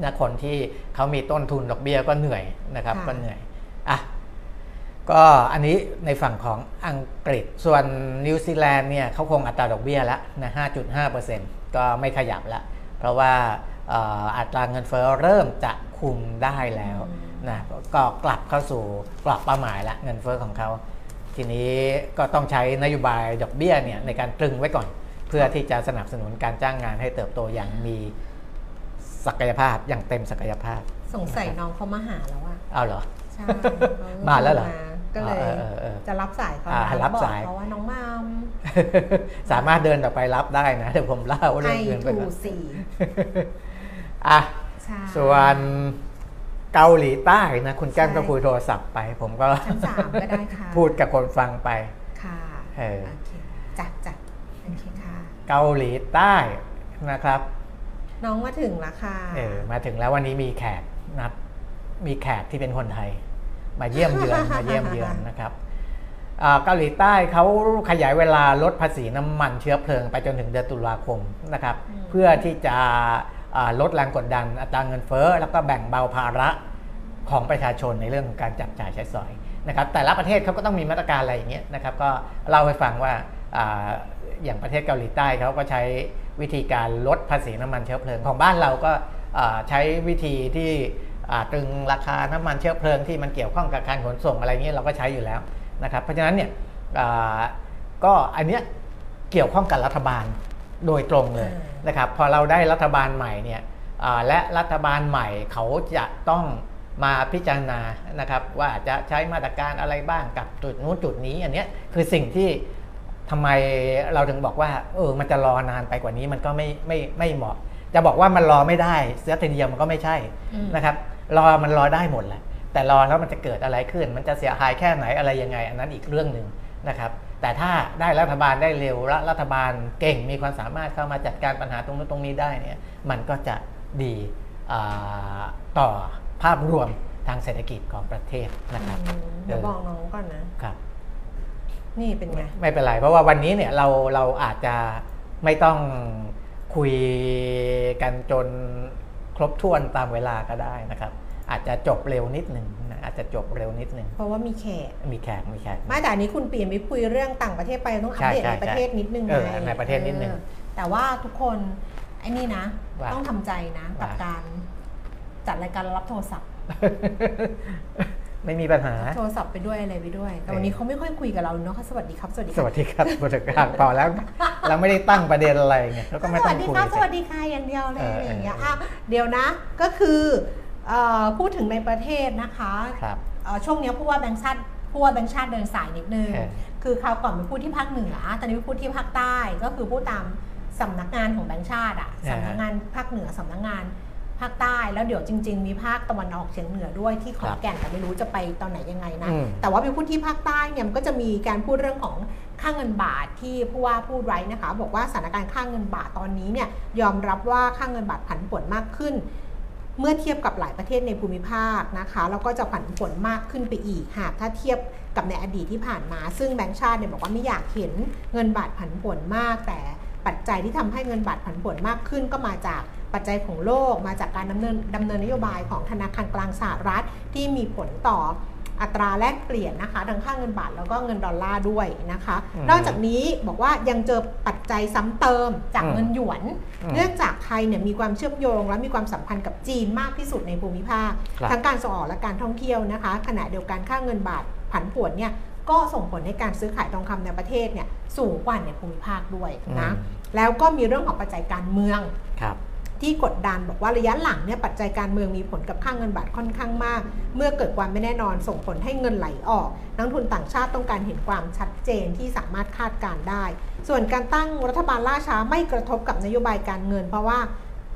นะคนที่เขามีต้นทุนดอกเบี้ยก็เหนื่อยนะครับค่ะก็เหนื่อยอะก็อันนี้ในฝั่งของอังกฤษส่วนนิวซีแลนด์เนี่ยเขาคงอัตราดอกเบี้ยแล้วนะ 5.5%ก็ไม่ขยับแล้วเพราะว่าเอ่ออัตราเงินเฟ้อเริ่มจะคุมได้แล้วนะก็กลับเข้าสู่กรอบเป้าหมายละเงินเฟ้อของเขา ทีนี้ก็ต้องใช้นโยบายดอกเบี้ยเนี่ยในการตรึงไว้ก่อน เพื่อที่จะสนับสนุนการจ้างงานให้เติบโตอย่างมีศักยภาพอย่างเต็มศักยภาพ สงสัยน้องเขามาหาแล้วอะเอาเหรอใช่มาแล้วเหรอมก็เลยเออเออเออจะรับสายเขาอ่านะรับบอกสายเขาว่าน้องมัมสามารถเดินต่อไปรับได้นะเดี๋ยวผมเล่าไอเรื่องเงินไปทูก่อนสี่ อะใช่ส่วนเกาหลีใต้นะคุณแก้มใช่ก็คุยโทรศัพท์ไป ผมก็ชั้นสามก็ได้ค่ะพูดกับคนฟังไป ค่ะเออ โอเคจัดจัดโอเคค่ะ เกาหลีใต้นะครับ น้องมาถึงแล้วค่ะ เออมาถึงแล้ววันนี้มีแขกนะครับมีแขกที่เป็นคนไทย มาเยี่ยมเยือนมาเยี่ยมเยือนนะครับอ่าเกาหลีใต้เขาขยายเวลาลดภาษีน้ำมันเชื้อเพลิงไปจนถึงเดือนตุลาคมนะครับ เพื่อที่จะอ่า ลดแรงกดดันอัตราเงินเฟ้อ แล้วก็แบ่งเบาภาระของประชาชนในเรื่องของการจับจ่ายใช้สอยนะครับแต่ละประเทศเขาก็ต้องมีมาตรการอะไรอย่างเงี้ยนะครับก็เล่าให้ฟังว่าออย่างประเทศเกาหลีใต้เขาก็ใช้วิธีการลดภาษีน้ำมันเชื้อเพลิง ของบ้านเราก็าใช้วิธีที่ตรึงราคาน้ำมันเชื้อเพลิงที่มันเกี่ยวข้องกับการขนส่งอะไรเงี้ยเราก็ใช้อยู่แล้วนะครับเพราะฉะนั้นเนี่ยก็อันเนี้ยเกี่ยวข้องกับรัฐบาล โดยตรงเลยอ่านนะครับพอเราได้รัฐบาลใหม่เนี่ยอ่าและรัฐบาลใหม่เขาจะต้องมาพิจารณานะครับว่าจะใช้มาตรการอะไรบ้างกับจุดนู้นจุดนี้อันเนี้ยคือสิ่งที่ทำไมเราถึงบอกว่าเออมันจะรอนานไปกว่านี้มันก็ไม่ไม่ไม่เหมาะ จะบอกว่ามันรอไม่ได้เสียทีเดียวมันก็ไม่ใช่อืมนะครับรอมันรอได้หมดแหละแต่รอแล้วมันจะเกิดอะไรขึ้น มันจะเสียหายแค่ไหนอะไรยังไง อันนั้นอีกเรื่องหนึ่งนะครับ แต่ถ้าได้รัฐบาลได้เร็วและรัฐบาลเก่งมีความสามารถเข้ามาจัดการปัญหาตรงนู้นตรงนี้ได้เนี่ยมันก็จะดีอ่าต่อภาพรวมทางเศรษฐกิจของประเทศนะครับอืมเดี๋ยวเออบอกน้องก่อนนะครับ นี่เป็นไง ไม่เป็นไร เพราะว่าวันนี้เนี่ยเราเราอาจจะไม่ต้องคุยกันจนครบถ้วนตามเวลาก็ได้นะครับ อาจจะจบเร็วนิดหนึ่งนะ อาจจะจบเร็วนิดหนึ่งเพราะว่ามีแขก มีแขก มีแขกไม่แต่อันนี้คุณเปลี่ยนไปคุยเรื่องต่างประเทศไปต้องอัปเดตใช่ในประเทศนิดนึงเออไงในประเทศนิดนึงออแต่ว่าทุกคนไอ้นี่นะว่าต้องทำใจนะกับว่าการจัดรายการรับโทรศัพท์ ไม่มีปัญหา โทรศัพท์ไปด้วยอะไรไปด้วย แต่วันนี้เขาไม่ค่อยคุยกับเราเนาะเขาสวัสดีครับ สวัสดีคสรับวัสดีครับบริการพอแล้ว เราไม่ได้ตั้งประเด็นอะไรไงเราก็ไม่สต้อวังสดีคุยครับสสิวัสดีค่ะอย่างเดียวเลยเอออะไรอย่างเงี้ยเอออ่อะเดี๋ยวนะ ก็คือเอ่อ พูดถึงในประเทศนะคะครับเอ่อช่วงเนี้ยผู้ว่าแบงค์ชาติผู้ว่าแบงค์ชาติเดินสายนิดนึงเออคือคราวก่อนไปพูดที่ภาคเหนือ ตอนนี้ไปพูดที่ภาคใต้ก็คือพูดตามสำนักงานของแบงค์ชาติอะเออสำนักงานภาคเหนือสำนักงานภาคใต้แล้วเดี๋ยวจริง ๆ มีภาคตะวันออกเฉียงเหนือด้วยที่ขอนแก่นแต่ไม่รู้จะไปตอนไหนยังไงนะอืมแต่ว่าไปพูดที่ภาคใต้เนี่ยมันก็จะมีการพูดเรื่องของค่าเงินบาทที่ผู้ว่าพูดไว้นะคะ บอกว่าสถานการณ์ค่าเงินบาทตอนนี้เนี่ยยอมรับว่าค่าเงินบาทผันผวนมากขึ้น เมื่อเทียบกับหลายประเทศในภูมิภาคนะคะแล้วก็จะผันผวนมากขึ้นไปอีกหากถ้าเทียบกับในอดีตที่ผ่านมา ซึ่งแบงก์ชาติเนี่ยบอกว่าไม่อยากเห็นเงินบาทผันผวนมาก แต่ปัจจัยที่ทำให้เงินบาทผันผวนมากขึ้นก็มาจากปัจจัยของโลก มาจากการดำเนินดำเนินนโยบายของธนาคารกลางสหรัฐที่มีผลต่อ อัตราแลกเปลี่ยนนะคะทั้งค่าเงินบาทแล้วก็เงินดอลลาร์ด้วยนะคะอืมนอกจากนี้บอกว่ายังเจอปัจจัยซ้ำเติมจากอืมเงินหยวนอืมเนื่องจากไทยเนี่ยมีความเชื่อมโยง และมีความสัมพันธ์กับจีนมากที่สุดในภูมิภาคครับทั้งการส่งออกและการท่องเที่ยวนะคะ ขณะเดียวกันค่าเงินบาทผันผวนเนี่ยก็ส่งผลให้การซื้อขายทองคำในประเทศเนี่ยสูงกว่าในภูมิภาคด้วยนะอืมแล้วก็มีเรื่องของปัจจัยการเมืองครับ ที่กดดันบอกว่าระยะหลังเนี่ยปัจจัยการเมืองมีผลกับค่าเงินบาทค่อนข้างมาก เมื่อเกิดความไม่แน่นอนส่งผลให้เงินไหลออก นักทุนต่างชาติต้องการเห็นความชัดเจนที่สามารถคาดการได้ ส่วนการตั้งรัฐบาลล่าช้าไม่กระทบกับนโยบายการเงิน เพราะว่า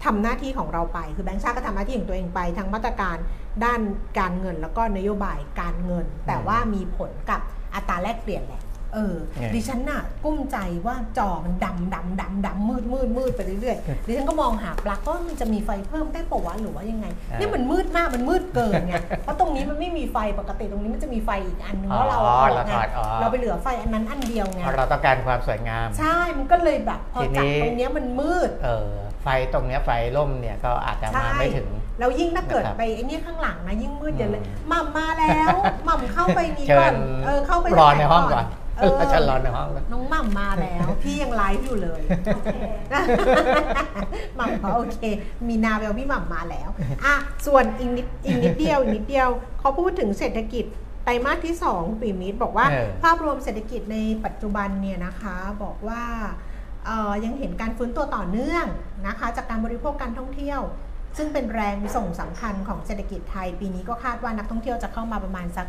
ทำหน้าที่ของเราไป คือแบงก์ชาติก็ทำหน้าที่ของตัวเองไปทั้งมาตรการด้านการเงินแล้วก็นโยบายการเงิน แต่ว่ามีผลกับอัตราแลกเปลี่ยนแหละ เออไงดิฉันน่ะกุ้มใจว่าจอมันดำดำดำดำมืดมืดมืดไปเรื่อยๆ ดิฉันก็มองหาปลั๊กว่ามันจะมีไฟเพิ่มได้ปะวะหรือว่ายังไงอ่านี่มันมืดมากมันมืดเกินไง เพราะตรงนี้มันไม่มีไฟปกติตรงนี้มันจะมีไฟอีกอันนึงแล้วเราอ๋อเอาอเราอกไงถอดออกเราไปเหลือไฟอันนั้นอันเดียวไงเพราะเราต้องการความสวยงาม ใช่ มันก็เลยแบบพอทีนี้จากตรงเนี้ยมันมืด เออ ไฟตรงเนี้ยไฟล่มเนี่ยก็อาจจะมาใช่ไม่ถึงแล้วยิ่งถ้าเกิดนะครับไปไอ้เนี่ยข้างหลังนะยิ่งมืดเดี๋ยวเลยอืมหม่ำมาแล้วหม่ำเข้าไปนี่เชิก่อญนเออเข้าไปรอในห้องก่อนเออ แล้วฉันรอในห้องก่อนน้องหม่ำมาแล้ว พี่ยังไลฟ์อยู่เลยหม่ำเขาโอเค มีนาเวลพี่หม่ำมาแล้วอะส่วนอีกนิดอีกนิดเดียวอีกนิดเดียวเขาพูดถึงเศรษฐกิจไตรมาสที่ 2ปีมิตรบอกว่าเออภาพรวมเศรษฐกิจในปัจจุบันเนี่ยนะคะบอกว่าเอ่อยังเห็นการฟื้นตัวต่อเนื่องนะคะ จากการบริโภคการท่องเที่ยว ซึ่งเป็นแรงส่งสำคัญของเศรษฐกิจไทย ปีนี้ก็คาดว่านักท่องเที่ยวจะเข้ามาประมาณสัก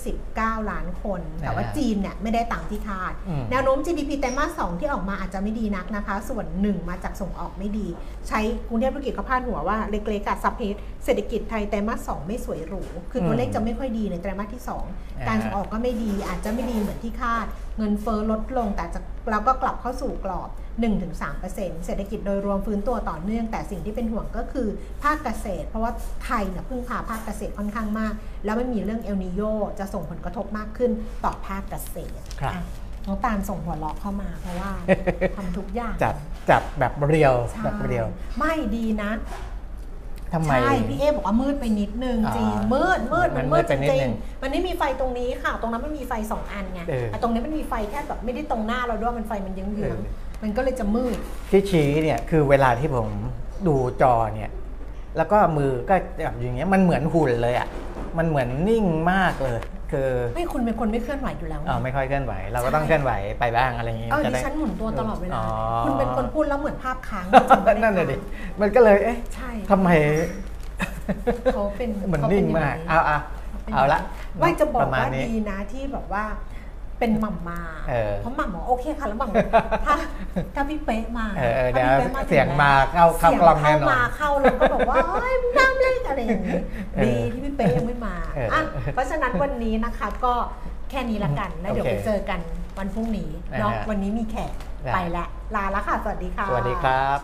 29 ล้านคน แต่ว่าอ่าจีนเนี่ยไม่ได้ตามที่คาดอืมแนวโน้ม GDP ไตรมาส 2 ที่ออกมาอาจจะไม่ดีนักนะคะ ส่วนหนึ่งมาจากส่งออกไม่ดี ใช้กรุงเทพธุรกิจเขาพาดหัวว่าเล็กๆกับซับเพเศรษฐกิจไทยไตรมาส 2 ไม่สวยหรู คือตัวเลขจะไม่ค่อยดีในไตรมาสที่ 2 การส่งออกก็ไม่ดีอาจจะไม่ดีเหมือนที่คาด เงินเฟ้อลดลงแต่จะเราก็กลับเข้าสู่กรอบ 1-3%เศรษฐกิจโดยรวมฟื้นตัวต่อเนื่อง แต่สิ่งที่เป็นห่วงก็คือภาคเกษตร เพราะว่าไทยเนี่ยพึ่งพาภาคเกษตรค่อนข้างมาก แล้วไม่มีเรื่องเอลนิโยจะส่งผลกระทบมากขึ้นต่อภาคเกษตรครับอะน้องตาลส่งหัวเราะเข้ามาเพราะว่าทำทุกอย่างจัดจัดแบบเรียวใช่แบบเรียว ไม่ดีนะทำไมใช่พี่เอบอกว่ามืดไปนิดนึงอ่าจริงมืดมืดมัมันนมืมืดดไปจนิดรินึงงๆมันไม่มีไฟตรงนี้ค่ะ ตรงนั้นมันมีไฟสองอันไงเออแต่ตรงนี้มันมีไฟแค่แบบไม่ได้ตรงหน้าเราด้วยมันไฟมันเยื้องเออๆ มันก็เลยจะมืด ที่ชี้เนี่ยคือเวลาที่ผมดูจอเนี่ย แล้วก็มือก็แบบอย่างเงี้ยมันเหมือนหุ่นเลยอะมันเหมือนนิ่งมากเลย คือไม่คุณเป็นคนไม่เคลื่อนไหวอยู่แล้วเออไม่ค่อยเคลื่อนไหว เราก็ต้องเคลื่อนไหวไปบ้างอะไรอย่างงี้เออจะดิได้ฉันหมุนตัวตลอดเวลาอ๋อคุณเป็นคนพูดแล้วเหมือนภาพค้างนั่นน่ะดิมันก็เลยเอ๊ะใช่ทำไมเขาเป็นมันเขานิ่เป็งย่มากนี้เอาเอาเอาละไม่จะบอกประมาณว่านี้ดีนะที่แบบว่า เป็นหม่ำมาเออ เพราะหม่ำบอกโอเคค่ะแล้วหม่ำถ้าถ้าพี่เป๊ะมาเออเออถ้าเดี๋ยวพี่ป๊ะเสียงถึมาเข้าเข้ากล้องแน่นอนเสียเข้ามาเข้าแล้วก็บอกว่าเอ้ยมึงน้ำเล็กอะไรอย่างนี้เออดีที่พี่เป๊ะยังไม่มาเอออะเพราะฉะนั้นวันนี้นะคะก็แค่นี้ละกันแล้วเดี๋ยวโอไปเคเจอกันวันพรุ่งนี้เนาะนะฮะวันนี้มีแขกได้ไปแล้วลาแล้วค่ะสวัสดีค่ะ สวัสดีครับ